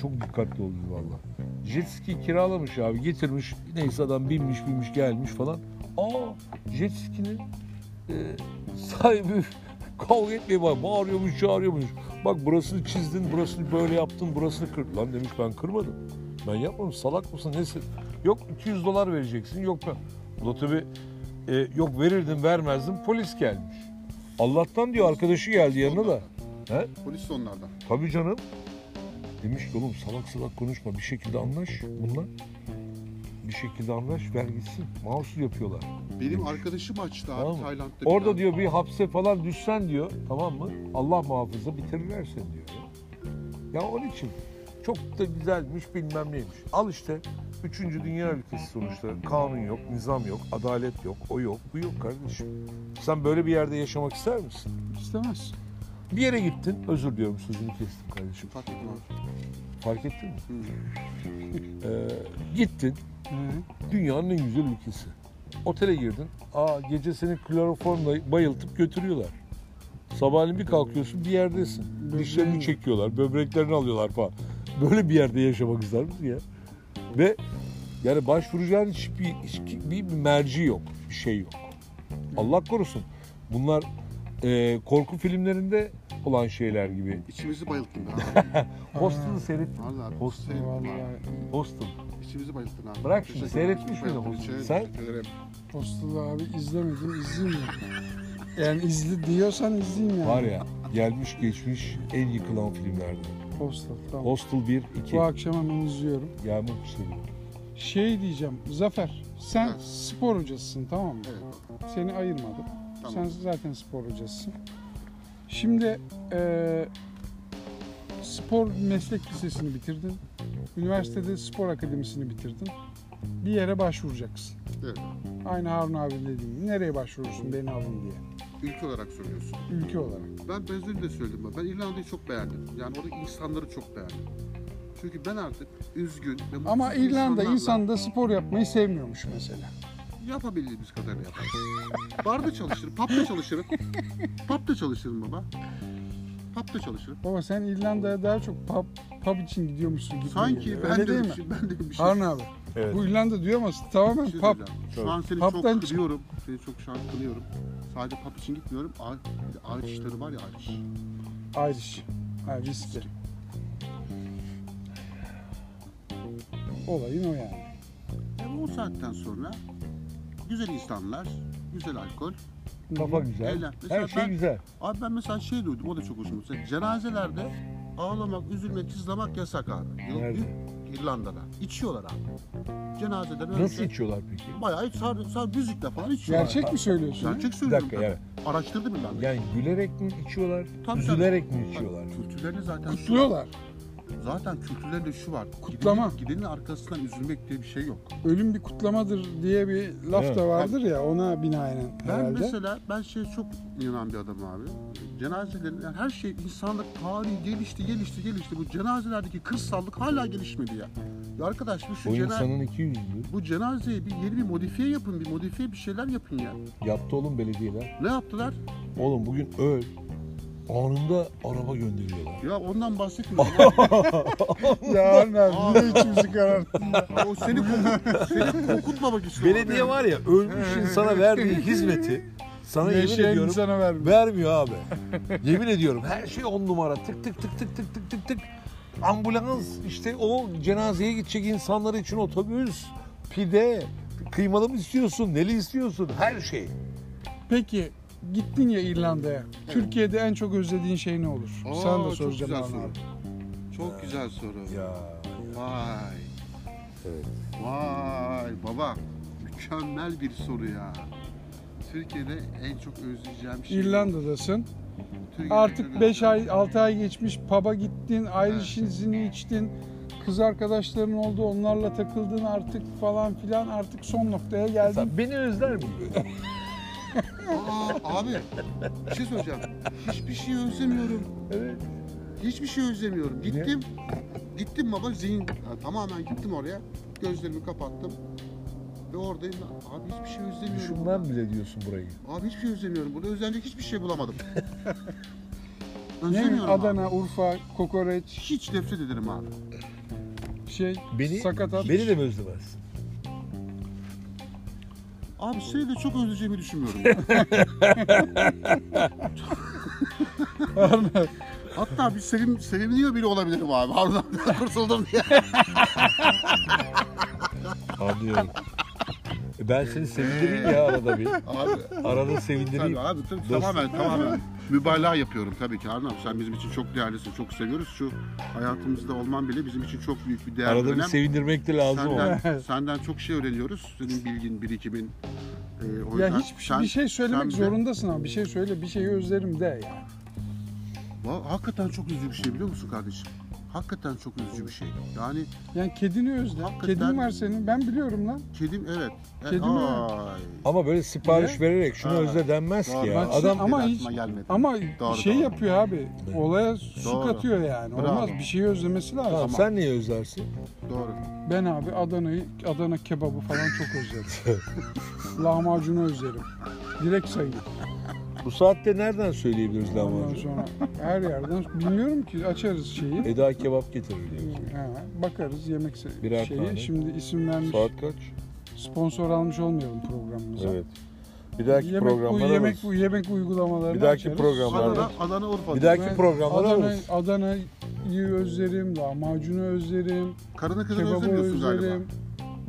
Çok dikkatli olun valla. Jet ski kiralamış abi. Getirmiş. Neyse adam binmiş binmiş gelmiş falan. Aa jet ski'nin e, sahibi kavga etmeye bak. Bağırıyormuş çağırıyormuş. Bak burasını çizdin, burasını böyle yaptın, burasını kır. Lan demiş ben kırmadım. Ben yapmadım. Salak mısın? Nesin? Yok 200 dolar vereceksin. Yok ben. Bu da tabii e, yok verirdim vermezdim. Polis gelmiş. Allah'tan diyor arkadaşı geldi yanına da. He? Polis de onlardan. Tabii canım. Demiş ki oğlum salak salak konuşma. Bir şekilde anlaş bunlar. Bir şekilde anlaş ver gitsin. Mahsus yapıyorlar. Benim arkadaşım açtı abi Tamam mı? Tayland'da. bir Orada tane. diyor bir hapse falan düşsen diyor tamam mı? Allah muhafaza bitirirler seni diyor. Ya. ya onun için çok da güzelmiş bilmem neymiş. Al işte üçüncü dünya ülkesi sonuçta. Kanun yok, nizam yok, adalet yok, o yok, bu yok kardeşim. Sen böyle bir yerde yaşamak ister misin? İstemez. Bir yere gittin, özür diliyorum sözünü kestim kardeşim. Fark ettim. Fark ettin mi? Hı. Ee, gittin, Hı. dünyanın en güzel ülkesi. Otele girdin. Aa gece seni kloroformla bayıltıp götürüyorlar. Sabahleyin bir kalkıyorsun bir yerdesin. Dişlerini çekiyorlar, böbreklerini alıyorlar falan. Böyle bir yerde yaşamak ister misin ya? Ve yani başvuracağın hiçbir, hiçbir bir merci yok, bir şey yok. Allah korusun. Bunlar e, korku filmlerinde olan şeyler gibi. İçimizi bayılttın be abi. Hostel'ı seyrettin. Vallahi abi. Hostel. Vallahi Hostel. İçimizi bayılttın abi. Bırak şimdi, seyretmiş miydin. Hostel'ı? Şey- Sen? Postal abi izlemedim izleyeyim? Yani izle diyorsan izleyeyim yani. Var ya gelmiş geçmiş en yıkılan filmlerden. Postal tamam. Hostel 1, 2. Bu akşam hemen izliyorum. Yağmur Kuşları. Şey diyeceğim Zafer sen Evet. spor hocasısın tamam mı? Evet. Seni ayırmadım. Tamam. Sen zaten spor hocasısın. Şimdi e, spor meslek lisesini bitirdin. Üniversitede spor akademisini bitirdin. Bir yere başvuracaksın. Evet. Aynı Harun abi dediğim gibi. Nereye başvurursun beni alın diye. Ülke olarak söylüyorsun. Ülke olarak. Ben benzerini de söyledim. Ben İrlanda'yı çok beğendim. Yani oradaki insanları çok beğendim. Çünkü ben artık üzgün ve Ama İrlanda insanlarla insan da spor yapmayı sevmiyormuş mesela. Yapabildiğimiz kadarını yaparız. Barda çalışırım, pub'da çalışırım. pub'da çalışırım baba. Pub'da çalışırım. Baba sen İrlanda'ya daha çok pub, pub için gidiyormuşsun gibi. Sanki geliyor. ben Öyle de değil mi? şey, ben de bir şey. Harun abi. Evet. Bu İrlanda diyor ama tamamen şey pub. Şu an seni Pub'dan çok çık- kınıyorum. Seni çok şu an kınıyorum. Sadece pub için gitmiyorum. Ar- bir de Irish işleri var ya Irish. Irish. Ha, riskli. Olayın o yani. Yani o saatten sonra güzel insanlar, güzel alkol. Kafa güzel. Mesela Her şey ben- güzel. Abi ben mesela şey duydum, o da çok hoşuma gitti. Cenazelerde ağlamak, üzülmek, sızlamak yasak abi. Yok, Nerede? İrlanda'da. İçiyorlar abi. Cenazeden önce Nasıl içiyorlar peki? bayağı sar, sar müzikle falan içiyorlar. Gerçek mi söylüyorsun? Gerçek Bir söylüyorum. dakika ben. yani. Araştırdım İrlanda'yı. Yani gülerek mi içiyorlar, Tabii, üzülerek mi içiyorlar? Kültürlerinde zaten. Kutluyorlar. Zaten kültürlerinde şu var. Kutlama. Gidenin, gidenin arkasından üzülmek diye bir şey yok. Ölüm bir kutlamadır diye bir laf Evet. da vardır ya ona binaen Ben herhalde. mesela ben şey çok inanan bir adamım abi. Cenazelerin yani her şey insanlık tarihi gelişti gelişti gelişti. Bu cenazelerdeki kırsallık hala gelişmedi ya. Ya arkadaş bu şu O cena- insanın iki yüzlü. bu cenazeye bir yeni bir modifiye yapın, bir modifiye bir şeyler yapın ya. Yaptı oğlum belediyeler. Ne yaptılar? Oğlum bugün öl. Anında araba gönderiyorlar. Ya ondan bahsetmiyorum. ya abi yine içimizi kararttın. o seni, kokut, seni kokutmamak istiyor. Belediye var ya ölmüş insana verdiği hizmeti sana yemin Yaşayan ediyorum insana vermiyor. vermiyor abi. yemin ediyorum her şey on numara tık tık tık tık tık tık tık tık. Ambulans işte o cenazeye gidecek insanlar için otobüs, pide, kıymalı mı istiyorsun, neli istiyorsun her şey. Peki gittin ya İrlanda'ya. Türkiye'de en çok özlediğin şey ne olur? Sana da çok soracağım güzel Harun soru. abi. Çok güzel soru. Ya Vay. evet. Vay baba. Mükemmel bir soru ya. Türkiye'de en çok özleyeceğim şey. İrlanda'dasın. Türkiye'de Artık çok 5 özleyeceğim- ay 6 ay geçmiş pub'a gittin, Irish'ini içtin. Kız arkadaşların oldu, onlarla takıldın artık falan filan artık son noktaya geldin. Sen beni özler miydin? Aa, abi bir şey söyleyeceğim. Hiçbir şey özlemiyorum. evet. Hiçbir şey özlemiyorum. Gittim. Gittim baba zihin ya, tamamen gittim oraya. Gözlerimi kapattım. Ve oradayım. Abi hiçbir şey özlemiyorum. Şundan bile diyorsun burayı. Abi hiçbir şey özlemiyorum. Burada özlenecek hiçbir şey bulamadım. Ne özlemiyorum abi. Adana, Urfa, kokoreç, Hiç nefret ederim abi. şey, Beni, sakatat. beni de mi özlemez? Abi seni de çok özleyeceğimi düşünmüyorum. Hatta bir sevin, seviniyor bile olabilirim abi. Harbiden kurtuldum diye. Anlıyorum. E ben seni sevindireyim ya arada bir. Abi, Arada sevindireyim. tabii abi tabii, tamamen tamamen mübalağa yapıyorum tabii ki abi. Sen bizim için çok değerlisin, çok seviyoruz. Şu hayatımızda olman bile bizim için çok büyük bir değer. Arada bir önem. sevindirmek de lazım ama. Senden, senden çok şey öğreniyoruz. Senin bilgin, birikimin. Ee, o Ya hiçbir sen- bir şey söylemek sen bize- zorundasın ama bir şey söyle, bir şeyi özlerim de yani. Va- Hakikaten çok üzücü bir şey biliyor musun kardeşim? Hakikaten çok üzücü bir şey. Yani Yani kedini özle. Hakikaten- Kedin var senin. Ben biliyorum lan. kedim evet. E, Kedi mi? ay. Ama böyle sipariş vererek şunu Ha. özle denmez ki Doğru. ya. Bak Adam ama hiç aklıma gelmedi. ama Doğru, şey doğru. yapıyor abi. Olaya su Doğru. katıyor yani. Bravo. Olmaz bir şeyi özlemesi lazım. tamam, sen niye özlersin? Doğru. Ben abi Adana'yı, Adana kebabı falan çok özlerim. Lahmacunu özlerim. Direkt sayın. Bu saatte nereden söyleyebiliriz Ondan lahmacun? sonra her yerden bilmiyorum ki açarız şeyi. Eda kebap getirir diyor. Ha, bakarız yemek se- Birer şeyi. tane. Şimdi isim vermiş. Saat kaç? Sponsor almış olmayalım programımıza. Evet. Bir dahaki yemek, bu, programlara yemek, bu yemek uygulamalarını Bir dahaki açarız. programlarda- Adana, Adana Urfa. Bir dahaki Ben programlara Adana, varız. Adana'yı özlerim, lahmacunu özlerim, Karını kızını kebabı özlemiyorsun galiba. özlerim.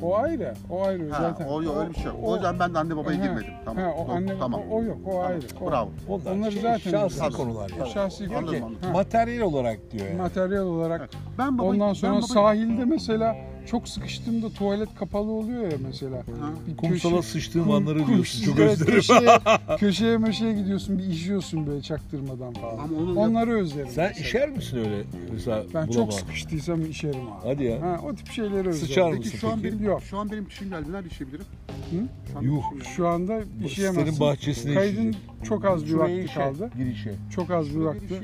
O ayrı, o ayrı Ha, zaten. o yok öyle bir şey yok. O yüzden ben de anne babaya Ha, girmedim. Tamam. Ha, o Doğru, anne, tamam. o, o yok, o ayrı. O, Bravo. Onlar, Onları şey, zaten şahsi özleriz. konular ya. şahsi Diyor ki anladım. Materyal olarak diyor yani. materyal olarak. Evet. Ben baba, Ondan ben sonra baba- sahilde mesela çok sıkıştığımda tuvalet kapalı oluyor ya mesela. Bir Kumsala köşe- sıçtığım kum- anları kum- diyorsun. Çok evet, özlerim. Köşeye, köşeye meşeye gidiyorsun bir işiyorsun böyle çaktırmadan falan. Ama onu Onları özlerim. Sen mesela. işer misin öyle? Mesela Ben bulamam. çok sıkıştıysam işerim abi. Hadi ya. Ha, o tip şeyleri özlerim. Sıçar Peki mısın şu an peki? benim Yok. şu an benim işim geldi. Nerede işeyebilirim? Hı? Şu an Yuh. geldi. Şu anda işeyemezsin. sitenin bahçesine Kaydın işeyecek. çok az bir Şuraya vakti işe, kaldı. Girişe. Çok az bir vakti. ya.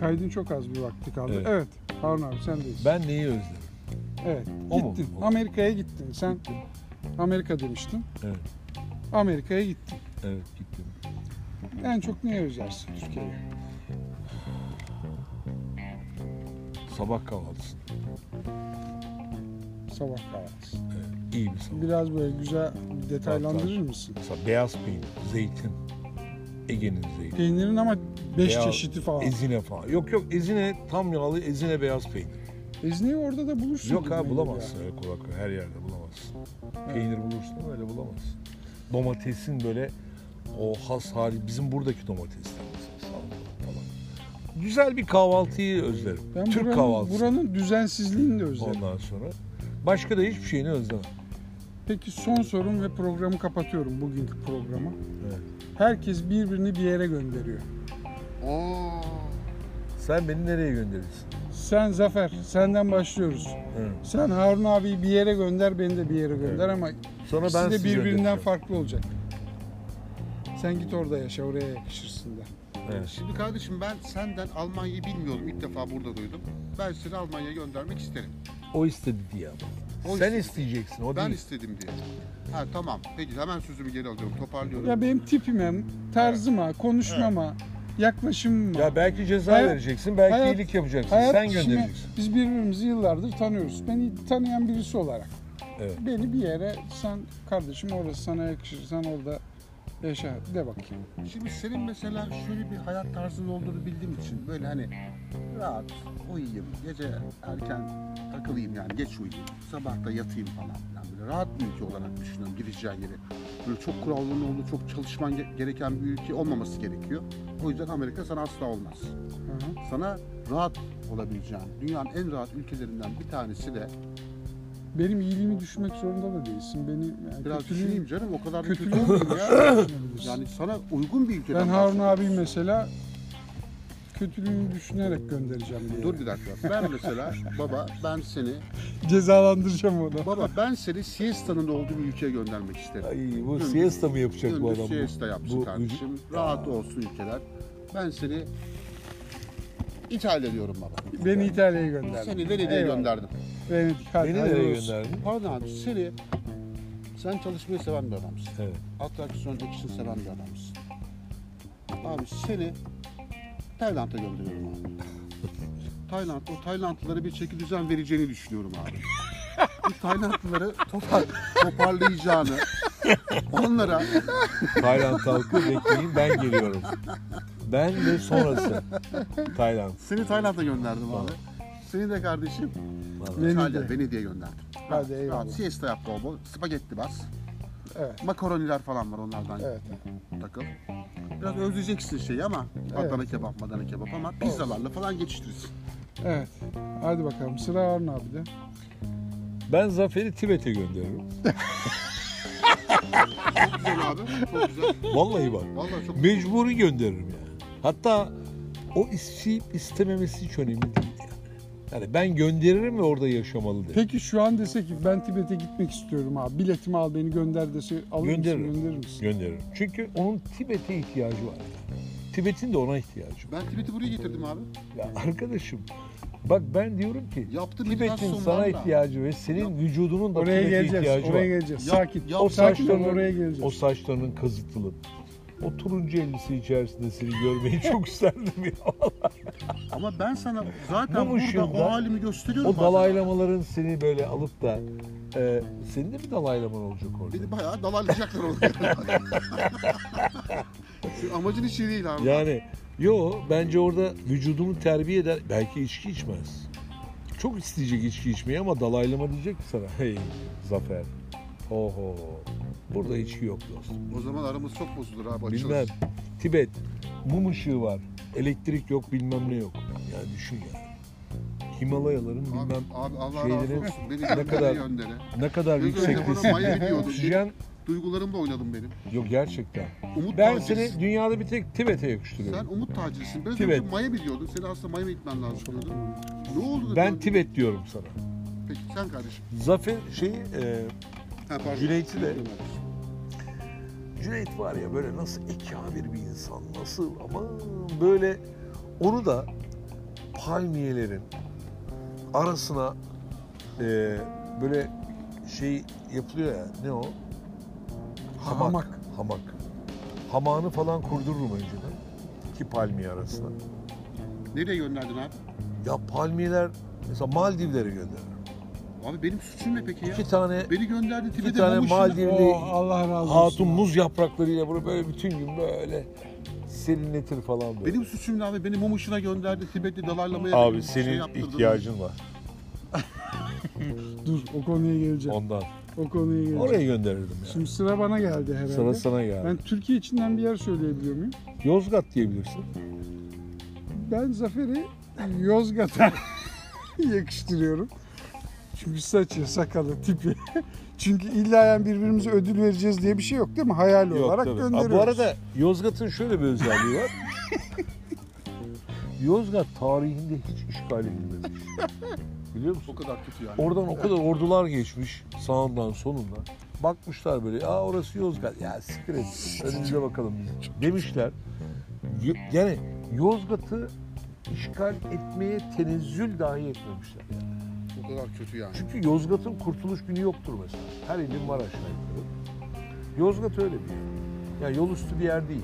Kaydın çok az bir vakti kaldı. Evet. Evet. Harun abi sendeyiz. Ben neyi özlerim? Evet. O mu? Gittin. O. Amerika'ya gittin. Sen Amerika demiştin. Evet. Amerika'ya gittin. Evet gittim. En çok neye özlersin Türkiye'yi? Sabah kahvaltısı. Sabah kahvaltısı. Evet, iyi bir sabah. Biraz böyle güzel bir detaylandırır Tatlar. mısın? Mesela beyaz peynir, zeytin. Ege'nin zeytini. Peynirin ama 5 Beyaz- çeşidi falan. Ezine falan. Yok yok ezine tam yağlı ezine beyaz peynir. Ezneyi orada da bulursun. Yok ha bulamazsın öyle kolay kolay her yerde bulamazsın. Peynir bulursun ama öyle bulamazsın. Domatesin böyle o has hali bizim buradaki domatesler mesela salatalık falan. Güzel bir kahvaltıyı özlerim. Ben Türk buranın, kahvaltısı. buranın düzensizliğini de özlerim. Ondan sonra başka da hiçbir şeyini özlemem. Peki son sorum ve programı kapatıyorum bugünkü programı. Evet. Herkes birbirini bir yere gönderiyor. Oo. Sen beni nereye gönderirsin? Sen Zafer, senden başlıyoruz. Evet. Sen Harun abiyi bir yere gönder, beni de bir yere gönder ama Sonra ikisi ben de sizi birbirinden göndereceğim. farklı olacak. Sen git orada yaşa, oraya yakışırsın da. Evet. Şimdi kardeşim ben senden Almanya'yı bilmiyorum. İlk defa burada duydum. Ben seni Almanya'ya göndermek isterim. O istedi diye ama. O Sen istedi. isteyeceksin o Ben değil. istedim diye. Ha tamam. Peki hemen sözümü geri alıyorum. Toparlıyorum. Ya benim tipime, tarzıma, konuşmama, yaklaşımıma. Ya belki ceza Hayat- vereceksin, belki hayat- iyilik yapacaksın. hayat Sen göndereceksin. Biz birbirimizi yıllardır tanıyoruz. Beni tanıyan birisi olarak. Evet. Beni bir yere sen kardeşim orası sana yakışır. Sen orada yaşa de bakayım. Şimdi senin mesela şöyle bir hayat tarzın olduğunu bildiğim için böyle hani rahat uyuyayım, gece erken takılayım yani geç uyuyayım, sabah da yatayım falan rahat bir ülke olarak düşünüyorum gideceğin yeri. Böyle çok kuralların olduğu, çok çalışman ge- gereken bir ülke olmaması gerekiyor. O yüzden Amerika sana asla olmaz. Hı hı. Sana rahat olabileceğin, dünyanın en rahat ülkelerinden bir tanesi de Benim iyiliğimi düşünmek zorunda da değilsin. Beni yani biraz kötülüğüm, düşüneyim canım o kadar da kötü kötülüğüm olmayayım ya. Yani sana uygun bir ülkeden ben Harun abi mesela kötülüğümü düşünerek göndereceğim diye. Dur bir dakika. Ben mesela baba ben seni Cezalandıracağım onu. baba ben seni siesta'nın olduğu bir ülkeye göndermek isterim. Ay bu Gündüz- siesta mı yapacak bu adam? siesta yapsın bu, kardeşim. Rahat olsun ülkeler. Ben seni İtalya diyorum baba. Beni İtalya'ya gönderdi. Seni Venedik'e Eyvallah. gönderdim. Venedik. Hadi, Beni hayırlı nereye olsun. gönderdin? Pardon abi seni sen çalışmayı seven bir adamsın. Evet. Atraksiyon, action seven bir adamsın. Abi seni Tayland'a gönderiyorum abi. Tayland, o Taylandlılara bir çeki düzen vereceğini düşünüyorum abi. Bir Taylandlıları topar, toparlayacağını, onlara Tayland halkı bekleyin ben geliyorum. Ben ve sonrası. Tayland. seni Tayland'a gönderdim abi. Seni de kardeşim Venedik'e. İtalya, Venedik'e gönderdim. Hadi eyvallah. siesta yap bol bol, spagetti bas. Evet. Makaroniler falan var onlardan Evet. takıl. Biraz özleyeceksin şeyi ama Adana kebap, Adana kebap ama pizzalarla falan geçiştirirsin. Evet. Hadi bakalım. Sıra Harun abi de. Ben Zafer'i Tibet'e gönderirim. Çok güzel abi, çok güzel. Vallahi bak. Vallahi çok Mecburi gönderirim yani. Hatta o isteyip istememesi hiç önemli değil yani. Ben gönderirim ve orada yaşamalı. Peki şu an dese ki ben Tibet'e gitmek istiyorum abi. Biletimi al beni gönder dese alır Gönderirim. mısın? Gönderir misin? Gönderirim. Çünkü onun Tibet'e ihtiyacı var. Tibet'in de ona ihtiyacı var. Ben Tibet'i buraya getirdim abi. Ya arkadaşım bak ben diyorum ki Yaptı Tibet'in sana ihtiyacı ve senin vücudunun da Oraya Tibet'e geleceğiz. ihtiyacı Oraya var. geleceğiz. Yap- sakin. yap- O saçlarının, oraya geleceğiz. o saçlarının kazıtılıp o turuncu elbise içerisinde seni görmeyi çok isterdim ya. Ama ben sana zaten Bu burada ışığında o halimi gösteriyorum. O bazen. dalaylamaların seni böyle alıp da e, senin de bir dalaylaman olacak orada. Beni bayağı dalaylayacaklar orada. Amacın hiç iyi değil abi. Yani yo bence orada vücudunu terbiye eder. Belki içki içmez. Çok isteyecek içki içmeyi ama dalaylama diyecek ki sana. Hey Zafer. Oho. Burada içki yok dostum. O zaman aramız çok bozulur abi. açılır. Bilmem. Tibet. Mum ışığı var. Elektrik yok bilmem ne yok. Yani düşün yani. Himalayaların Abi, bilmem abi Allah şeyleri razı olsun. Beni ne kadar göndere. ne kadar yüksektesin. Oksijen Duygularımla oynadım benim. yok gerçekten. Umut Ben tacirsin. seni dünyada bir tek Tibet'e Sen yakıştırıyorum. umut tacirsin. Biraz Tibet. önce Miami diyordun. Seni aslında Miami gitmen lazım diyordun. Ne oldu da Ben döndün? Tibet diyorum sana. Peki sen kardeşim. Zafer şeyi e, Ha, pardon. Cüneyt'i de Cüneyt var ya böyle nasıl ekabir bir insan nasıl ama böyle onu da palmiyelerin arasına e, böyle şey yapılıyor ya ne o? Hamak. Hamak. Hamak. Hamağını falan kurdururum önceden. İki palmiye arasına. Nereye gönderdin abi? Ya palmiyeler mesela Maldivlere gönderirim. Abi benim suçum ne peki ya? İki tane Beni gönderdin iki Tibet'e tane mum ışığı- Maldivli Oh, Allah razı olsun. hatun muz yapraklarıyla bunu böyle bütün gün böyle serinletir falan böyle. Benim suçum ne abi? Beni mum ışığına gönderdi. Tibet'te dalarlamaya Abi şey senin ihtiyacın var Dur o konuya geleceğim. ondan. O konuya geleceğim. Oraya gönderirdim ya. Şimdi sıra bana geldi herhalde. Sıra sana geldi. Ben Türkiye içinden bir yer söyleyebiliyor muyum? Yozgat diyebilirsin. Ben Zafer'i Yozgat'a yakıştırıyorum. Çünkü saçı, sakalı, tipi. Çünkü illa yani birbirimize ödül vereceğiz diye bir şey yok değil mi? Hayal olarak tabii. gönderiyoruz. Aa, bu arada Yozgat'ın şöyle bir özelliği var. Yozgat tarihinde hiç işgal edilmemiş. Biliyor musun? O kadar kötü yani. Oradan o kadar ordular geçmiş sağından solundan. Bakmışlar böyle aa orası Yozgat. Ya siktir et. Önümüze bakalım biz. Demişler. Y- Yani Yozgat'ı işgal etmeye tenezzül dahi etmemişler. Yani. Kadar kötü yani. Çünkü Yozgat'ın kurtuluş günü yoktur mesela. Her ilin var aşağı yukarı. Yozgat öyle bir yer. Yani yol üstü bir yer değil.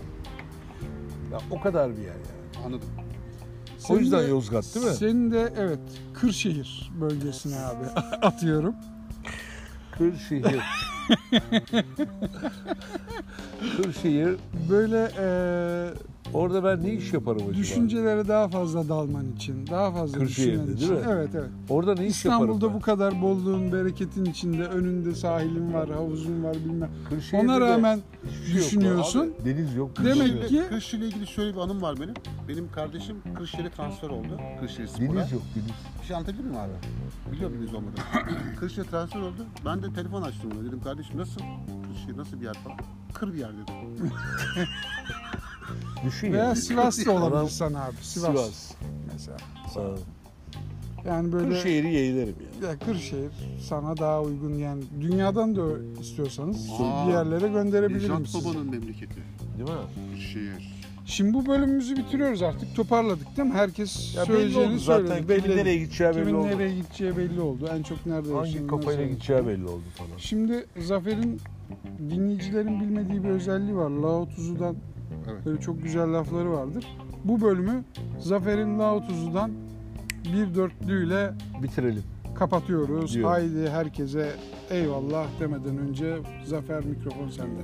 Ya o kadar bir yer yani. Anladım. O Senin yüzden de- Yozgat değil mi? Senin de evet Kırşehir bölgesine abi atıyorum. Kırşehir. Kırşehir. Böyle eee Orada ben ne iş yaparım acaba? düşüncelere daha fazla dalman için, daha fazla Kırşehir'de düşünmen değil için. mi? Evet evet. Orada ne iş yaparım İstanbul'da ben? bu kadar bolluğun, bereketin içinde önünde sahilin var, havuzun var bilmem. Kırşehir'de Ona de rağmen hiçbir şey yok. düşünüyorsun. Abi, Deniz yok. Demek Kırşehir'de. ki- Kırşehir'le ile ilgili şöyle bir anım var benim. Benim kardeşim Kırşehir'e transfer oldu. Kırşehir Spor'a. Deniz yok deniz. Bir şey anlatabilir miyim abi? Biliyor musunuz olmadı? Kırşehir'e transfer oldu. Ben de telefon açtım ona. Dedim kardeşim nasıl? Kırşehir nasıl bir yer falan? Kır bir yer dedim. Düşün Veya ya. Sivas'ta Adam- olabilir sana abi. Sivas, Sivas. mesela. Yani böyle Kırşehir'i yeğlerim ya. ya Kırşehir sana daha uygun yani dünyadan da istiyorsanız Aa, bir yerlere gönderebilirim Nejat sizi. Baba'nın memleketi. Değil mi? Kırşehir. Şimdi bu bölümümüzü bitiriyoruz artık. Toparladık değil mi? Herkes Ya belli söyleyeceğini zaten. söyledi. Kimin Belli. nereye gideceği belli Kimin oldu. nereye gideceği belli oldu. En çok nerede Hangi kafayla gideceği belli oldu falan. Şimdi Zafer'in dinleyicilerin bilmediği bir özelliği var. Lao Tuzu'dan Evet. böyle çok güzel lafları vardır. Bu bölümü Zafer'in Lao Tuzu'dan bir dörtlüyle Bitirelim. kapatıyoruz. Diyorum. Haydi herkese eyvallah demeden önce Zafer mikrofon sende.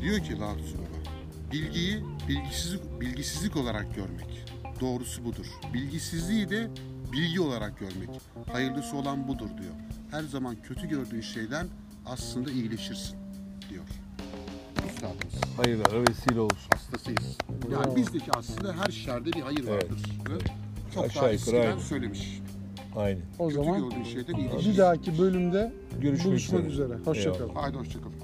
Diyor ki Lao Tzu Baba, bilgiyi bilgisizlik, bilgisizlik olarak görmek. Doğrusu budur. Bilgisizliği de bilgi olarak görmek. Hayırlısı olan budur diyor. Her zaman kötü gördüğün şeyden aslında iyileşirsin üstadımız. Hayırlara vesile olsun. Hastasıyız. Yani bizdeki aslında her şerde bir hayır vardır. Evet. Çok Aşağı daha yukarı eskiden aynı. söylemiş. Aynen. O Kötü zaman gördüğü bir dahaki bölümde görüşmek, üzere. üzere. Hoşçakalın. Haydi hoşçakalın.